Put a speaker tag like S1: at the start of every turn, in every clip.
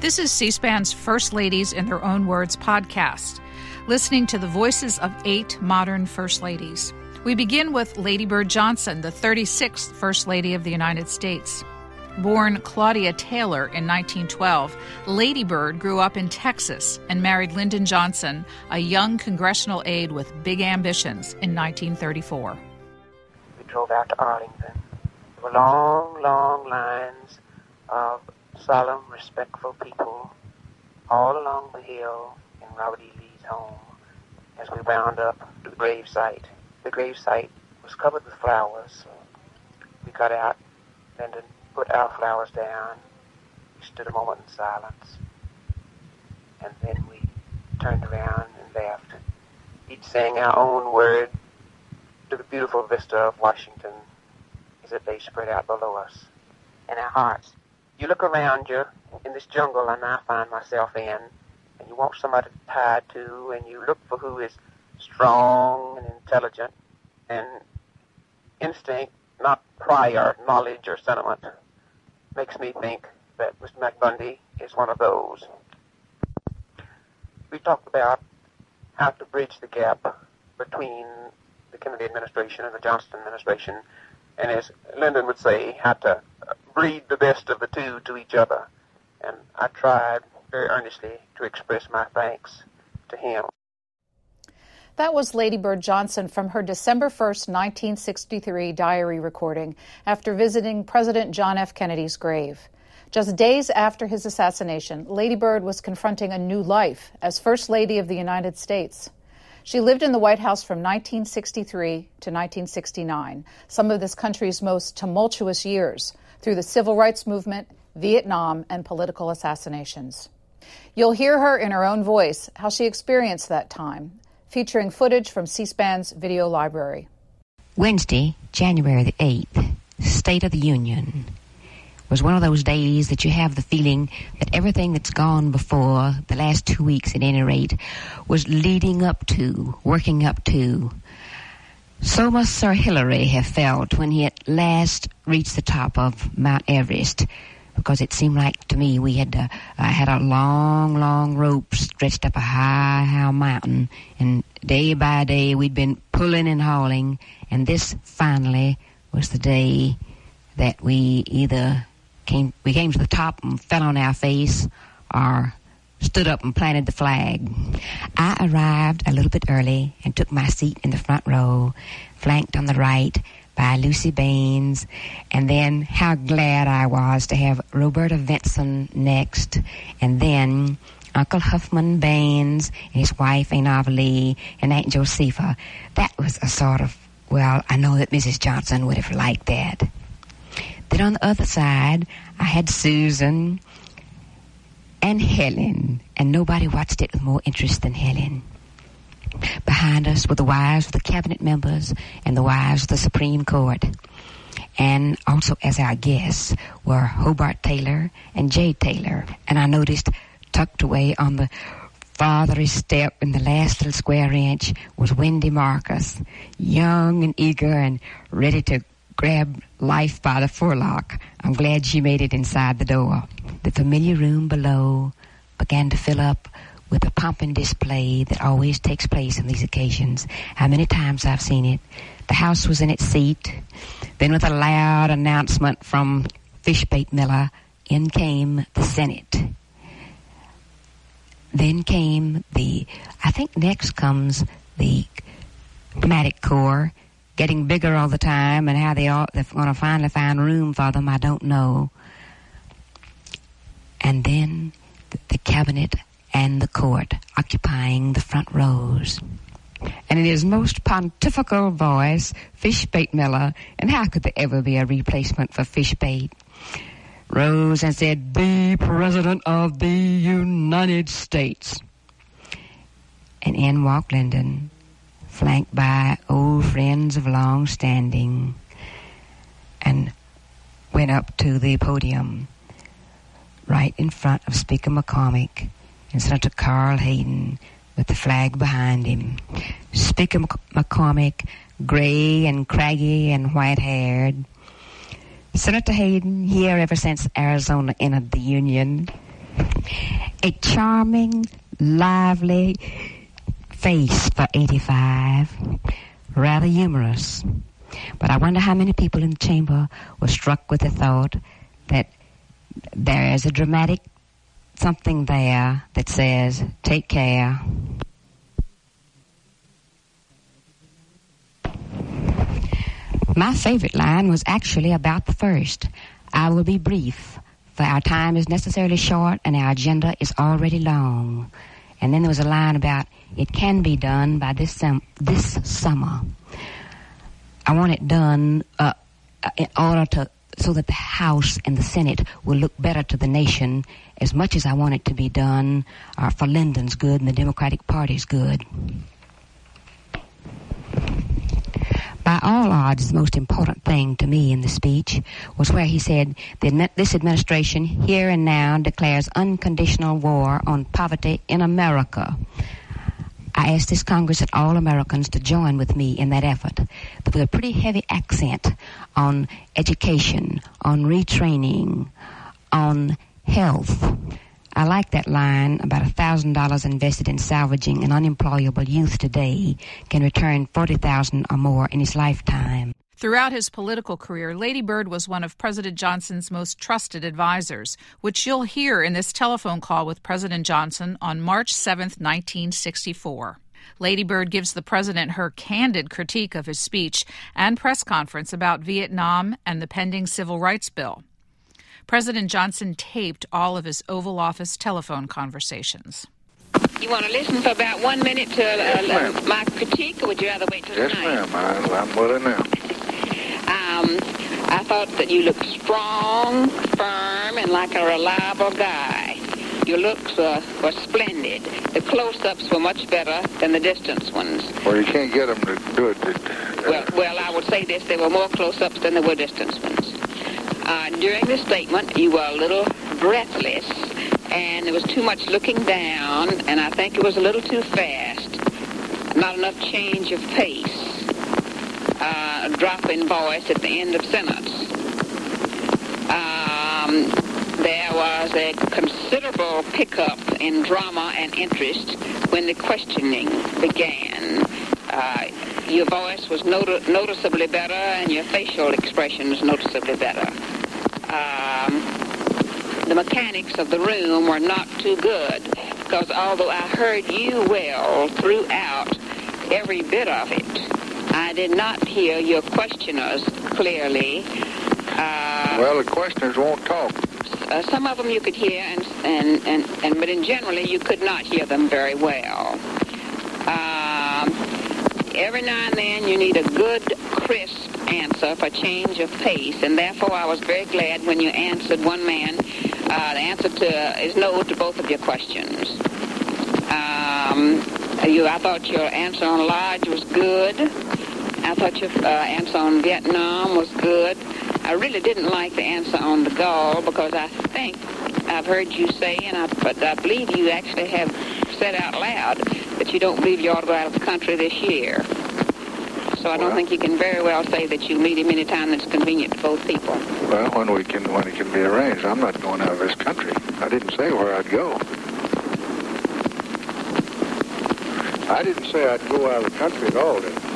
S1: This is C SPAN's First Ladies in Their Own Words podcast, listening to the voices of eight modern First Ladies. We begin with Lady Bird Johnson, the 36th First Lady of the United States. Born Claudia Taylor in 1912, Lady Bird grew up in Texas and married Lyndon Johnson, a young congressional aide with big ambitions, in 1934.
S2: We drove out to Arlington. There were long, long lines of solemn, respectful people all along the hill in Robert E. Lee's home as we wound up to the grave site. The grave site was covered with flowers. We got out, Lyndon put our flowers down. We stood a moment in silence. And then we turned around and left, each saying our own word to the beautiful vista of Washington as it lay spread out below us in our hearts. You look around you in this jungle and I find myself in, and you want somebody to tie to, and you look for who is strong and intelligent and instinct, not prior knowledge or sentiment, makes me think that Mr. McBundy is one of those. We talked about how to bridge the gap between the Kennedy administration and the Johnson administration, and as Lyndon would say, he had to breed the best of the two to each other. And I tried very earnestly to express my thanks to him.
S1: That was Lady Bird Johnson from her December 1st, 1963 diary recording after visiting President John F. Kennedy's grave. Just days after his assassination, Lady Bird was confronting a new life as First Lady of the United States. She lived in the White House from 1963 to 1969, some of this country's most tumultuous years, through the civil rights movement, Vietnam, and political assassinations. You'll hear her in her own voice how she experienced that time featuring footage from C SPAN's video library.
S3: Wednesday, January the 8th, State of the Union, was one of those days that you have the feeling that everything that's gone before, the last two weeks at any rate, was leading up to, working up to. So must Sir Hillary have felt when he at last reached the top of Mount Everest because it seemed like to me we had uh, had a long, long rope stretched up a high, high mountain, and day by day we'd been pulling and hauling, and this finally was the day that we either came we came to the top and fell on our face, or stood up and planted the flag. I arrived a little bit early and took my seat in the front row, flanked on the right by Lucy Baines, and then how glad I was to have Roberta Vinson next, and then Uncle Huffman Baines and his wife Aunt Lee and Aunt Josepha. That was a sort of well, I know that Mrs. Johnson would have liked that. Then on the other side, I had Susan and Helen, and nobody watched it with more interest than Helen. Behind us were the wives of the cabinet members and the wives of the Supreme Court. And also as our guests were Hobart Taylor and Jay Taylor. And I noticed tucked away on the farthest step in the last little square inch was Wendy Marcus, young and eager and ready to grab life by the forelock. I'm glad she made it inside the door. The familiar room below began to fill up with a pomp and display that always takes place on these occasions. How many times I've seen it. The House was in its seat. Then, with a loud announcement from Fishbait Miller, in came the Senate. Then came the, I think next comes the Diplomatic Corps, getting bigger all the time, and how they are, they're going to finally find room for them, I don't know. And then the, Cabinet and the court occupying the front rows. And in his most pontifical voice, Fishbait Miller, and how could there ever be a replacement for Fishbait, rose and said, The President of the United States. And in walked Lyndon, flanked by old friends of long standing, and went up to the podium right in front of Speaker McCormack and Senator Carl Hayden with the flag behind him. Speaker McCormack, gray and craggy and white haired. Senator Hayden, here ever since Arizona entered the Union, A charming, lively face for 85. Rather humorous. But I wonder how many people in the chamber were struck with the thought that there is a dramatic something there that says, take care. My favorite line was actually about the first. I will be brief, for our time is necessarily short and our agenda is already long. And then there was a line about it can be done by this sem- this summer. I want it done uh, in order to so that the House and the Senate will look better to the nation as much as I want it to be done uh, for Lyndon's good and the Democratic Party's good. By all odds, the most important thing to me in the speech was where he said, This administration here and now declares unconditional war on poverty in America. I asked this Congress and all Americans to join with me in that effort. Was a pretty heavy accent on education, on retraining, on health. I like that line about $1,000 invested in salvaging an unemployable youth today can return 40000 or more in his lifetime.
S1: Throughout his political career, Lady Bird was one of President Johnson's most trusted advisors, which you'll hear in this telephone call with President Johnson on March 7, 1964. Lady Bird gives the president her candid critique of his speech and press conference about Vietnam and the pending civil rights bill. President Johnson taped all of his Oval Office telephone conversations.
S4: You want to listen for about one minute to uh,
S5: yes,
S4: uh, my critique, or would you rather wait till
S5: yes,
S4: tonight?
S5: Yes, ma'am. I, I'm willing now.
S4: Um, I thought that you looked strong, firm, and like a reliable guy. Your looks uh, were splendid. The close-ups were much better than the distance ones.
S5: Well, you can't get them to do it. Uh,
S4: well, well, I would say this: there were more close-ups than there were distance ones. Uh, during the statement, you were a little breathless, and there was too much looking down, and I think it was a little too fast. Not enough change of pace. Uh, drop in voice at the end of sentence. Um, there was a considerable pickup in drama and interest when the questioning began. Uh, your voice was noti- noticeably better and your facial expression was noticeably better. Um, the mechanics of the room were not too good because although I heard you well throughout every bit of it, I did not hear your questioners clearly. Uh,
S5: well, the questioners won't talk.
S4: Uh, some of them you could hear, and, and, and, and but in generally you could not hear them very well. Um, every now and then you need a good, crisp answer for change of pace, and therefore I was very glad when you answered one man. Uh, the answer to is no to both of your questions. Um, you, I thought your answer on Lodge was good. I thought your uh, answer on Vietnam was good. I really didn't like the answer on de Gaulle because I think I've heard you say, and I, but I believe you actually have said out loud that you don't believe you ought to go out of the country this year. So I don't
S5: well,
S4: think you can very well say that you meet him any time that's convenient to both people.
S5: Well, when we can, when it can be arranged, I'm not going out of this country. I didn't say where I'd go. I didn't say I'd go out of the country at all, did I?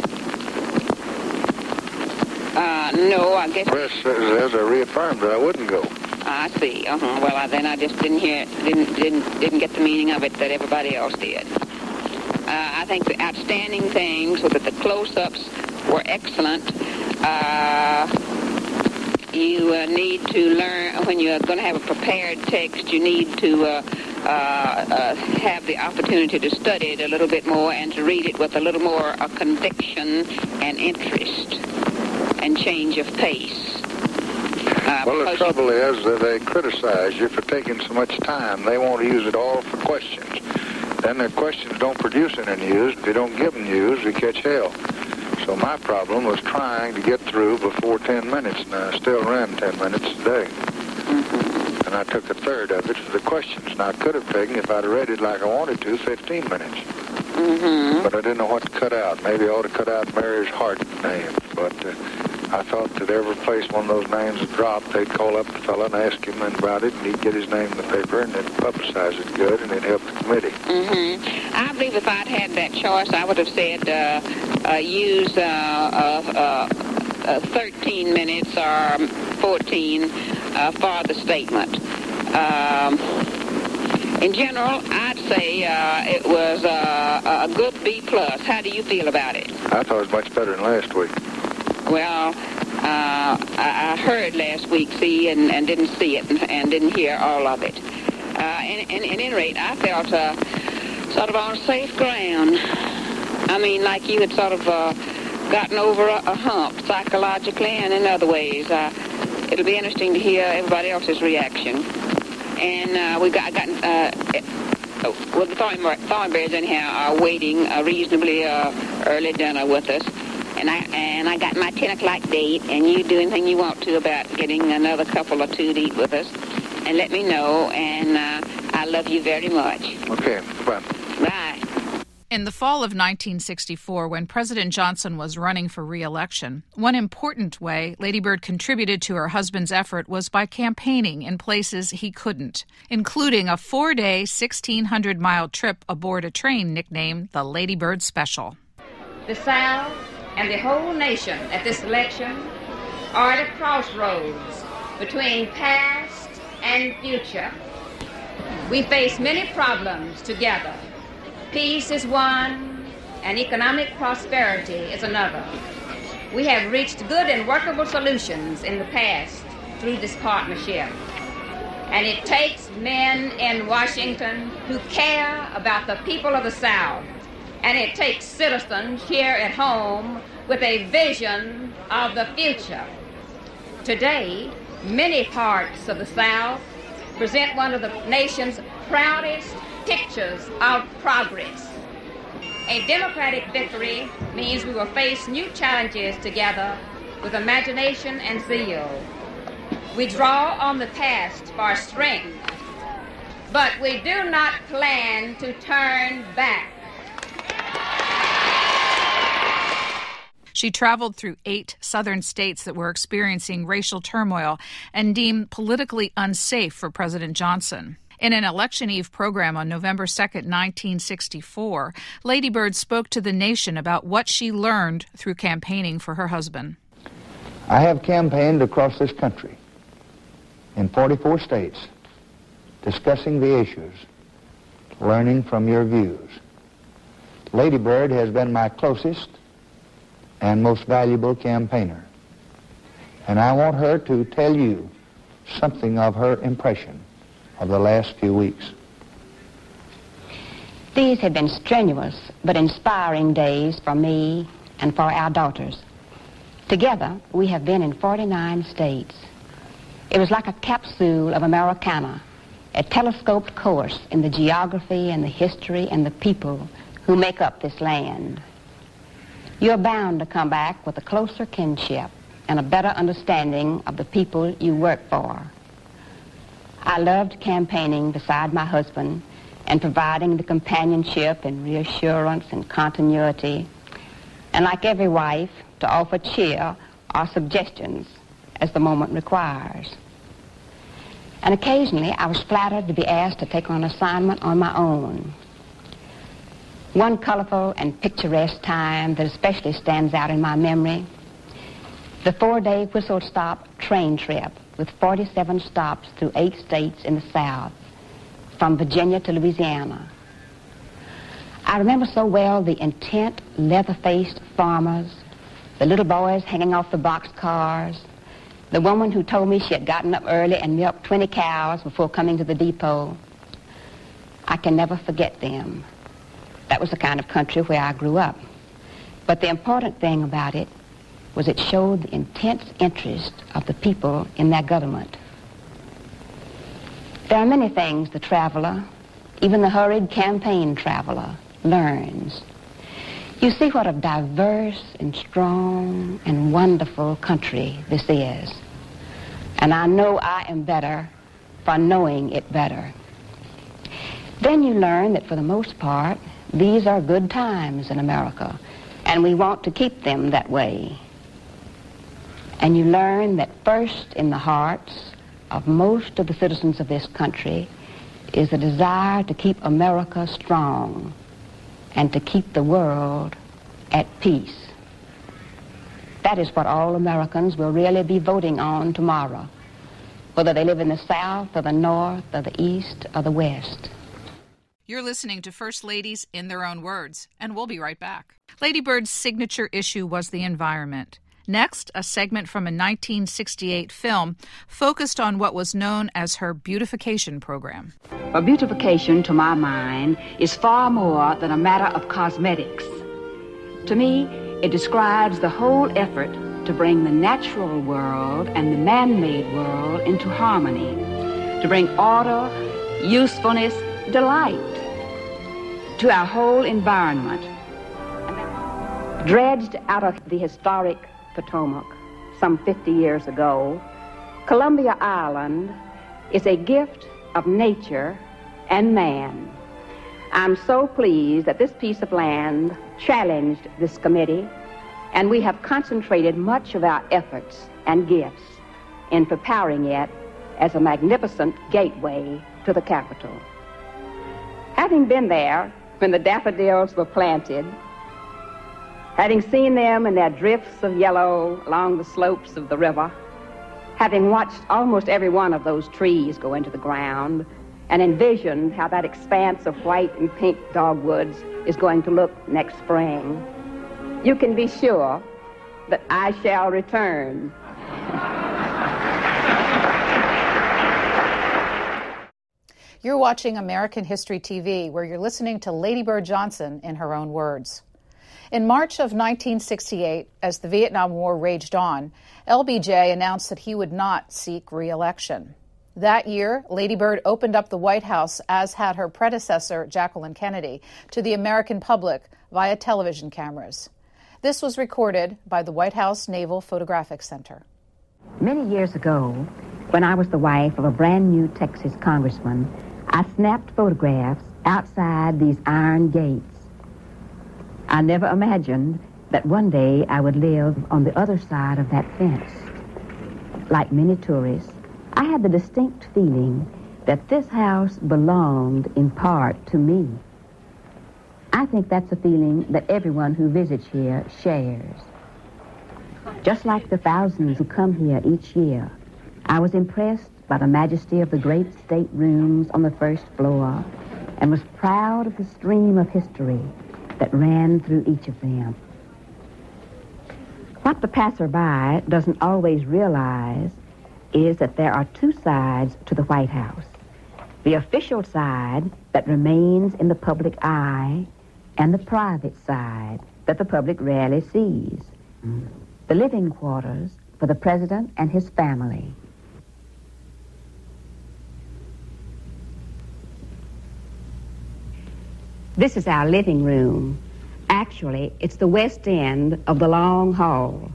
S4: Uh, no, I guess.
S5: Press says I reaffirmed that I wouldn't go.
S4: I see. Uh-huh. Well, I, then I just didn't hear, didn't didn't didn't get the meaning of it that everybody else did. Uh, I think the outstanding things were that the close-ups were excellent. Uh, you uh, need to learn when you're going to have a prepared text. You need to uh, uh, uh, have the opportunity to study it a little bit more and to read it with a little more uh, conviction and interest and change of pace. Uh,
S5: well, the trouble is that they criticize you for taking so much time. They want to use it all for questions. Then their questions don't produce any news. If you don't give them news, you catch hell. So my problem was trying to get through before 10 minutes, and I still ran 10 minutes a day.
S4: Mhm.
S5: And I took a third of it for the questions. Now, I could have taken, if I'd read it like I wanted to, 15 minutes.
S4: Mhm.
S5: But I didn't know what to cut out. Maybe I ought to cut out Mary's heart name. But uh, I thought that every place one of those names had dropped, they'd call up the fellow and ask him about it, and he'd get his name in the paper, and they'd publicize it good, and it'd help the committee.
S4: Mm-hmm. I believe if I'd had that choice, I would have said uh, uh, use uh, uh, uh 13 minutes or 14 uh, for the statement. Um, in general, I'd say uh, it was uh, a good B plus. How do you feel about it?
S5: I thought it was much better than last week.
S4: Well, uh, I, heard last week, see, and, and didn't see it, and, and didn't hear all of it. Uh, and, and, at any rate, I felt uh, sort of on safe ground. I mean, like you had sort of uh, gotten over a, a hump psychologically and in other ways. Uh, it'll be interesting to hear everybody else's reaction. And uh, we got, got uh, well, the Thornberrys anyhow are waiting a reasonably uh, early dinner with us and I and I got my ten o'clock date, and you do anything you want to about getting another couple or two to eat with us, and let me know. And uh, I love you very much.
S5: Okay, bye.
S4: Bye.
S1: In the fall of 1964, when President Johnson was running for re-election, one important way Lady Bird contributed to her husband's effort was by campaigning in places he couldn't, including a four-day, 1,600-mile trip aboard a train nicknamed the Lady Bird Special.
S6: The South and the whole nation at this election are at a crossroads between past and future. We face many problems together. Peace is one, and economic prosperity is another. We have reached good and workable solutions in the past through this partnership. And it takes men in Washington who care about the people of the South and it takes citizens here at home with a vision of the future. Today, many parts of the South present one of the nation's proudest pictures of progress. A Democratic victory means we will face new challenges together with imagination and zeal. We draw on the past for strength, but we do not plan to turn back.
S1: She traveled through eight southern states that were experiencing racial turmoil and deemed politically unsafe for President Johnson. In an election eve program on November 2, 1964, Lady Bird spoke to the nation about what she learned through campaigning for her husband.
S7: I have campaigned across this country in 44 states, discussing the issues, learning from your views. Lady Bird has been my closest and most valuable campaigner. And I want her to tell you something of her impression of the last few weeks.
S8: These have been strenuous but inspiring days for me and for our daughters. Together, we have been in 49 states. It was like a capsule of Americana, a telescoped course in the geography and the history and the people who make up this land. You're bound to come back with a closer kinship and a better understanding of the people you work for. I loved campaigning beside my husband and providing the companionship and reassurance and continuity, and like every wife, to offer cheer or suggestions as the moment requires. And occasionally I was flattered to be asked to take on an assignment on my own one colorful and picturesque time that especially stands out in my memory, the four-day whistle-stop train trip with 47 stops through eight states in the South, from Virginia to Louisiana. I remember so well the intent, leather-faced farmers, the little boys hanging off the boxcars, the woman who told me she had gotten up early and milked 20 cows before coming to the depot. I can never forget them. That was the kind of country where I grew up. But the important thing about it was it showed the intense interest of the people in their government. There are many things the traveler, even the hurried campaign traveler, learns. You see what a diverse and strong and wonderful country this is. And I know I am better for knowing it better. Then you learn that for the most part, these are good times in America, and we want to keep them that way. and you learn that first in the hearts of most of the citizens of this country is a desire to keep America strong and to keep the world at peace. That is what all Americans will really be voting on tomorrow, whether they live in the South or the North or the East or the West.
S1: You're listening to First Ladies in Their Own Words, and we'll be right back. Lady Bird's signature issue was the environment. Next, a segment from a 1968 film focused on what was known as her beautification program.
S8: But beautification, to my mind, is far more than a matter of cosmetics. To me, it describes the whole effort to bring the natural world and the man made world into harmony, to bring order, usefulness, delight to our whole environment. Dredged out of the historic Potomac some 50 years ago, Columbia Island is a gift of nature and man. I'm so pleased that this piece of land challenged this committee, and we have concentrated much of our efforts and gifts in preparing it as a magnificent gateway to the capital. Having been there when the daffodils were planted, Having seen them in their drifts of yellow along the slopes of the river, having watched almost every one of those trees go into the ground, and envisioned how that expanse of white and pink dogwoods is going to look next spring, you can be sure that I shall return.
S1: You're watching American History TV, where you're listening to Lady Bird Johnson in her own words. In March of 1968, as the Vietnam War raged on, LBJ announced that he would not seek reelection. That year, Lady Bird opened up the White House, as had her predecessor, Jacqueline Kennedy, to the American public via television cameras. This was recorded by the White House Naval Photographic Center.
S8: Many years ago, when I was the wife of a brand new Texas congressman, I snapped photographs outside these iron gates I never imagined that one day I would live on the other side of that fence. Like many tourists, I had the distinct feeling that this house belonged in part to me. I think that's a feeling that everyone who visits here shares. Just like the thousands who come here each year, I was impressed by the majesty of the great state rooms on the first floor and was proud of the stream of history that ran through each of them. What the passerby doesn't always realize is that there are two sides to the White House. The official side that remains in the public eye and the private side that the public rarely sees. The living quarters for the president and his family. This is our living room. Actually, it's the west end of the long hall.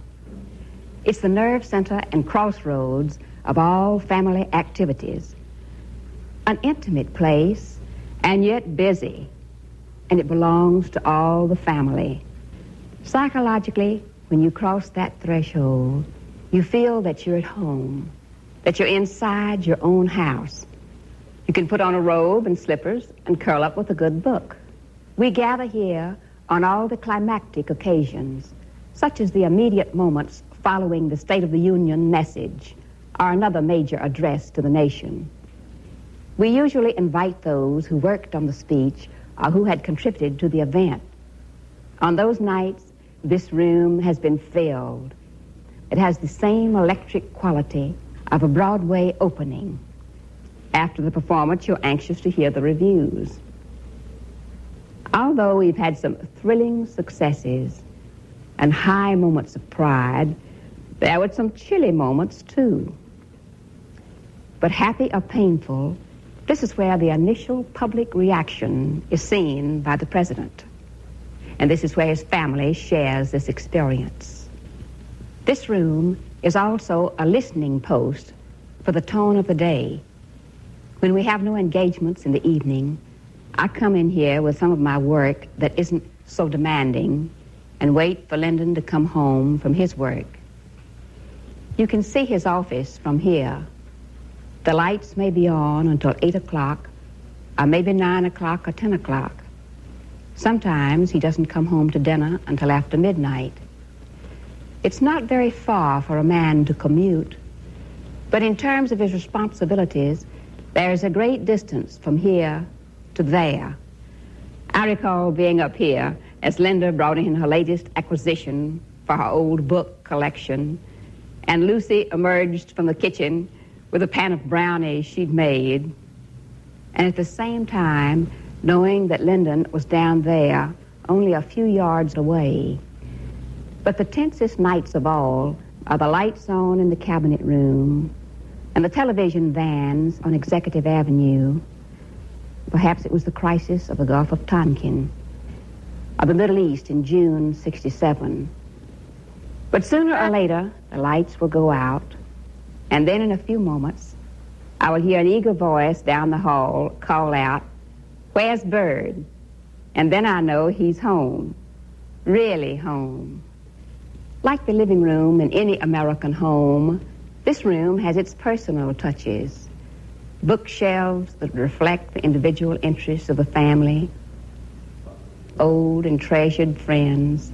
S8: It's the nerve center and crossroads of all family activities. An intimate place, and yet busy, and it belongs to all the family. Psychologically, when you cross that threshold, you feel that you're at home, that you're inside your own house. You can put on a robe and slippers and curl up with a good book. We gather here on all the climactic occasions, such as the immediate moments following the State of the Union message or another major address to the nation. We usually invite those who worked on the speech or who had contributed to the event. On those nights, this room has been filled. It has the same electric quality of a Broadway opening. After the performance, you're anxious to hear the reviews. Although we've had some thrilling successes and high moments of pride, there were some chilly moments too. But happy or painful, this is where the initial public reaction is seen by the president. And this is where his family shares this experience. This room is also a listening post for the tone of the day. When we have no engagements in the evening, I come in here with some of my work that isn't so demanding and wait for Lyndon to come home from his work. You can see his office from here. The lights may be on until 8 o'clock, or maybe 9 o'clock or 10 o'clock. Sometimes he doesn't come home to dinner until after midnight. It's not very far for a man to commute, but in terms of his responsibilities, there's a great distance from here to there. I recall being up here as Linda brought in her latest acquisition for her old book collection, and Lucy emerged from the kitchen with a pan of brownies she'd made. And at the same time, knowing that Lyndon was down there, only a few yards away. But the tensest nights of all are the lights on in the cabinet room and the television vans on Executive Avenue. Perhaps it was the crisis of the Gulf of Tonkin of the Middle East in June 67. But sooner or later, the lights will go out, and then in a few moments, I will hear an eager voice down the hall call out, Where's Bird? And then I know he's home, really home. Like the living room in any American home, this room has its personal touches. Bookshelves that reflect the individual interests of the family, old and treasured friends.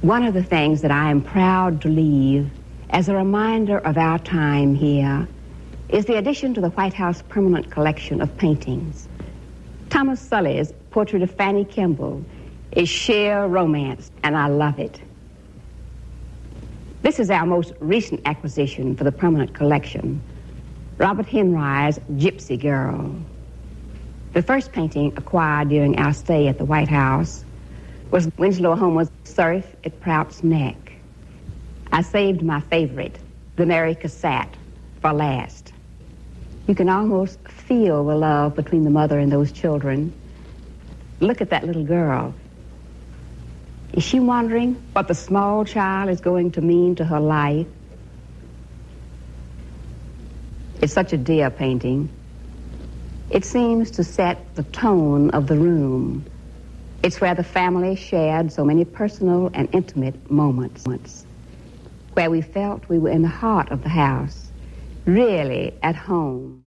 S8: One of the things that I am proud to leave as a reminder of our time here is the addition to the White House permanent collection of paintings. Thomas Sully's portrait of Fanny Kemble is sheer romance, and I love it. This is our most recent acquisition for the permanent collection, Robert Henri's Gypsy Girl. The first painting acquired during our stay at the White House was Winslow Homer's Surf at Prout's Neck. I saved my favorite, the Mary Cassatt, for last. You can almost feel the love between the mother and those children. Look at that little girl. Is she wondering what the small child is going to mean to her life? It's such a dear painting. It seems to set the tone of the room. It's where the family shared so many personal and intimate moments, where we felt we were in the heart of the house, really at home.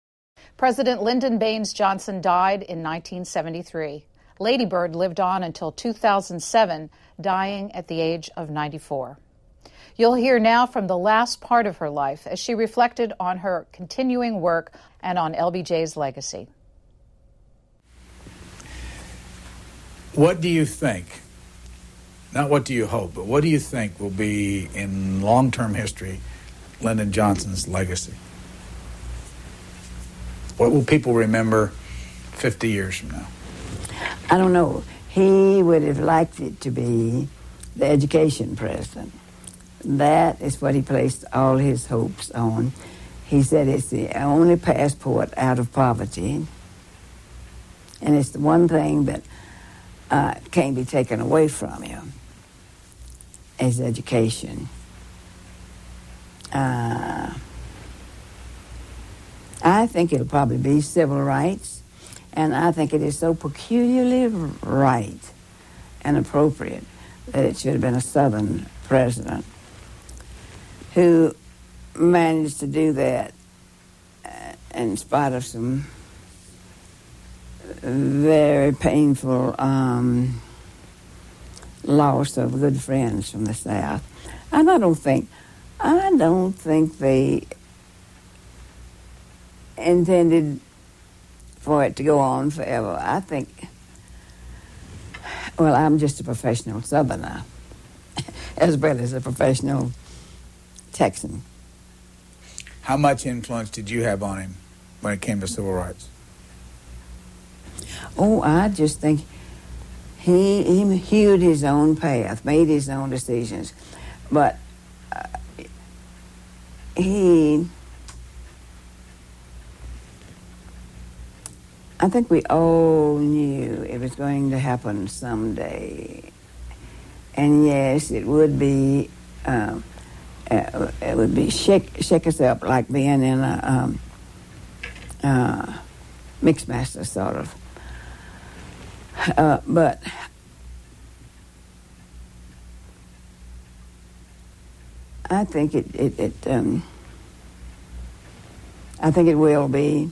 S1: President Lyndon Baines Johnson died in 1973. Lady Bird lived on until 2007, dying at the age of 94. You'll hear now from the last part of her life as she reflected on her continuing work and on LBJ's legacy.
S9: What do you think? Not what do you hope, but what do you think will be in long term history Lyndon Johnson's legacy? What will people remember 50 years from now?
S10: I don't know. He would have liked it to be the education president. That is what he placed all his hopes on. He said it's the only passport out of poverty, and it's the one thing that uh, can't be taken away from you is education. Uh, I think it'll probably be civil rights, and I think it is so peculiarly right and appropriate that it should have been a Southern president who managed to do that uh, in spite of some very painful um, loss of good friends from the South. And I don't think, I don't think they intended for it to go on forever. I think, well, I'm just a professional Southerner as well as a professional Texan.
S9: How much influence did you have on him when it came to civil rights?
S10: Oh, I just think he, he hewed his own path, made his own decisions. But uh, he, I think we all knew it was going to happen someday. And yes, it would be, um, uh, it would be shake, shake us up like being in a um, uh, mixmaster sort of. Uh, but I think it, it, it um, I think it will be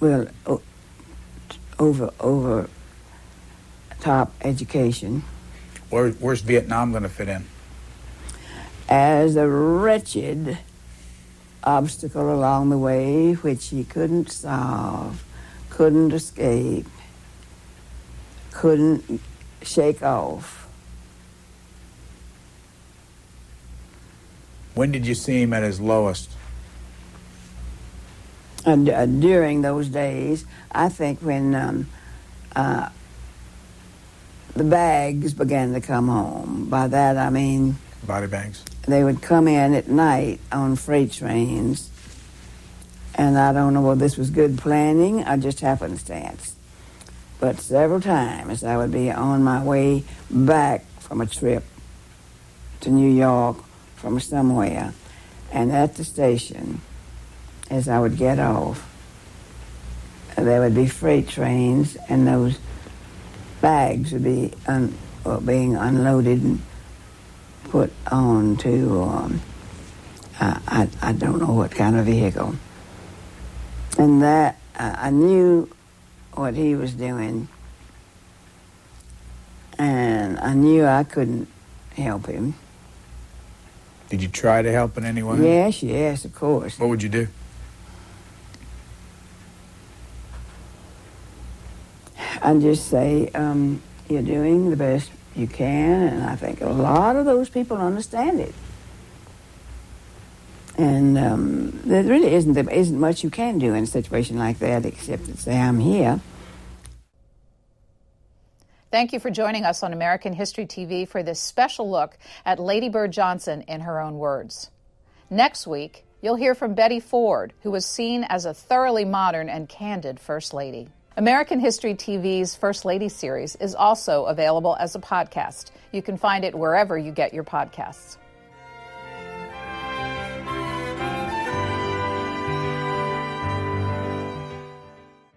S10: will over over top education.
S9: Where, where's Vietnam going to fit in?
S10: As a wretched obstacle along the way which he couldn't solve, couldn't escape, couldn't shake off.
S9: When did you see him at his lowest?
S10: And uh, during those days, I think when um, uh, the bags began to come home. By that I mean
S9: body bags.
S10: They would come in at night on freight trains, and I don't know whether this was good planning. Or just happenstance. But several times I would be on my way back from a trip to New York from somewhere, and at the station, as I would get off, there would be freight trains, and those bags would be un, uh, being unloaded and put on to, um, I, I, I, don't know what kind of vehicle. And that, uh, I knew what he was doing, and I knew I couldn't help him.
S9: Did you try to help in any way?
S10: Yes, yes, of course.
S9: What would you do?
S10: and just say, um, you're doing the best you can, and I think a lot of those people understand it. And um, there really isn't there isn't much you can do in a situation like that except to say I'm here.
S1: Thank you for joining us on American History TV for this special look at Lady Bird Johnson in her own words. Next week, you'll hear from Betty Ford, who was seen as a thoroughly modern and candid First Lady. American History TV's First Lady series is also available as a podcast. You can find it wherever you get your podcasts.